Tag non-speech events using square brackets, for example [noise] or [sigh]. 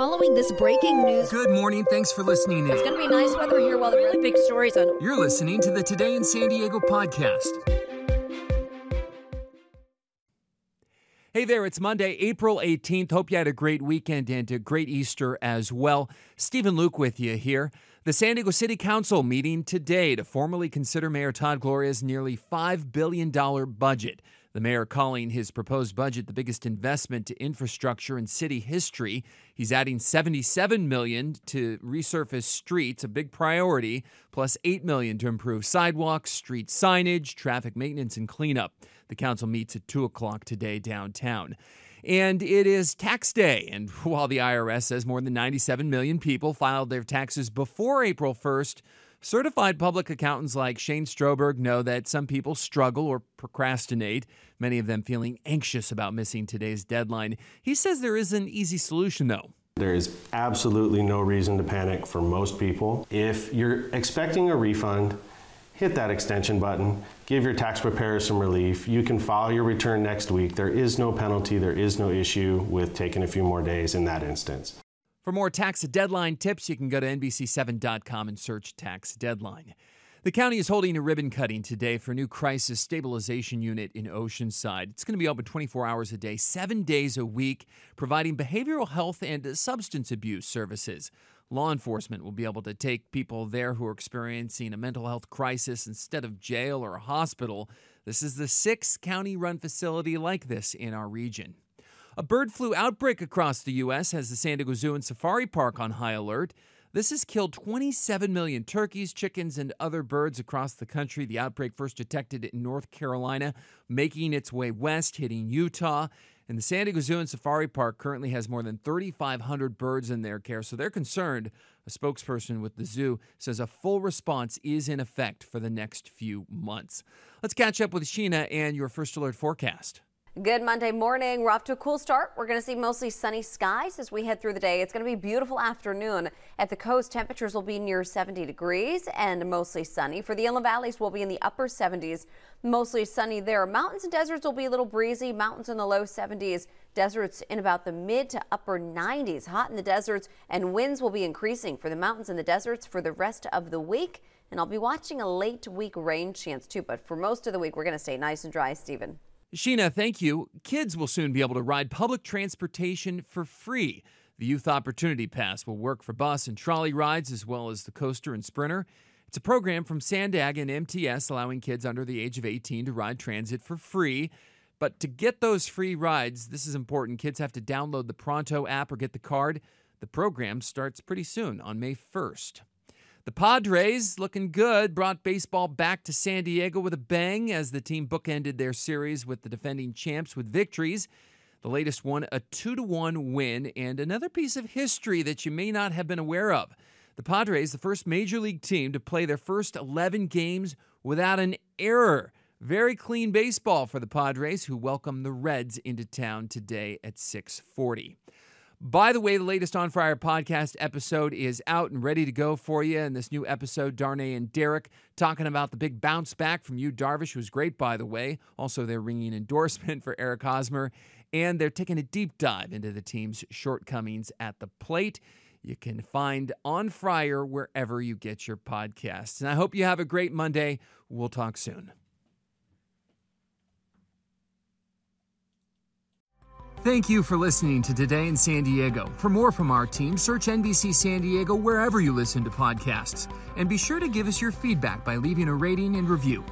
following this breaking news. Good morning. Thanks for listening in. It's going to be nice weather here while the really big stories on. You're listening to the Today in San Diego podcast. Hey there, it's Monday, April 18th. Hope you had a great weekend and a great Easter as well. Stephen Luke with you here. The San Diego City Council meeting today to formally consider Mayor Todd Gloria's nearly $5 billion budget. The mayor calling his proposed budget the biggest investment to infrastructure in city history. He's adding 77 million to resurface streets, a big priority, plus 8 million to improve sidewalks, street signage, traffic maintenance, and cleanup. The council meets at 2 o'clock today downtown. And it is tax day. And while the IRS says more than 97 million people filed their taxes before April 1st, Certified public accountants like Shane Stroberg know that some people struggle or procrastinate, many of them feeling anxious about missing today's deadline. He says there is an easy solution, though. There is absolutely no reason to panic for most people. If you're expecting a refund, hit that extension button, give your tax preparer some relief. You can file your return next week. There is no penalty, there is no issue with taking a few more days in that instance. For more tax deadline tips, you can go to NBC7.com and search tax deadline. The county is holding a ribbon cutting today for a new crisis stabilization unit in Oceanside. It's going to be open 24 hours a day, seven days a week, providing behavioral health and substance abuse services. Law enforcement will be able to take people there who are experiencing a mental health crisis instead of jail or a hospital. This is the sixth county run facility like this in our region. A bird flu outbreak across the U.S. has the San Diego Zoo and Safari Park on high alert. This has killed 27 million turkeys, chickens, and other birds across the country. The outbreak first detected in North Carolina, making its way west, hitting Utah. And the San Diego Zoo and Safari Park currently has more than 3,500 birds in their care, so they're concerned. A spokesperson with the zoo says a full response is in effect for the next few months. Let's catch up with Sheena and your first alert forecast. Good Monday morning. We're off to a cool start. We're going to see mostly sunny skies as we head through the day. It's going to be beautiful afternoon. At the coast, temperatures will be near 70 degrees and mostly sunny. For the inland valleys, we'll be in the upper 70s, mostly sunny there. Mountains and deserts will be a little breezy. Mountains in the low 70s, deserts in about the mid to upper 90s. Hot in the deserts, and winds will be increasing for the mountains and the deserts for the rest of the week. And I'll be watching a late week rain chance too, but for most of the week, we're going to stay nice and dry, Stephen. Sheena, thank you. Kids will soon be able to ride public transportation for free. The Youth Opportunity Pass will work for bus and trolley rides as well as the coaster and sprinter. It's a program from Sandag and MTS allowing kids under the age of 18 to ride transit for free. But to get those free rides, this is important. Kids have to download the Pronto app or get the card. The program starts pretty soon on May 1st. The Padres, looking good, brought baseball back to San Diego with a bang as the team bookended their series with the defending champs with victories. The latest one, a 2 to 1 win, and another piece of history that you may not have been aware of. The Padres, the first major league team to play their first 11 games without an error. Very clean baseball for the Padres, who welcome the Reds into town today at 640. By the way, the latest On Fire podcast episode is out and ready to go for you. In this new episode, Darnay and Derek talking about the big bounce back from Yu Darvish, who's great, by the way. Also, their ringing endorsement [laughs] for Eric Hosmer. And they're taking a deep dive into the team's shortcomings at the plate. You can find On Fire wherever you get your podcasts. And I hope you have a great Monday. We'll talk soon. Thank you for listening to Today in San Diego. For more from our team, search NBC San Diego wherever you listen to podcasts. And be sure to give us your feedback by leaving a rating and review.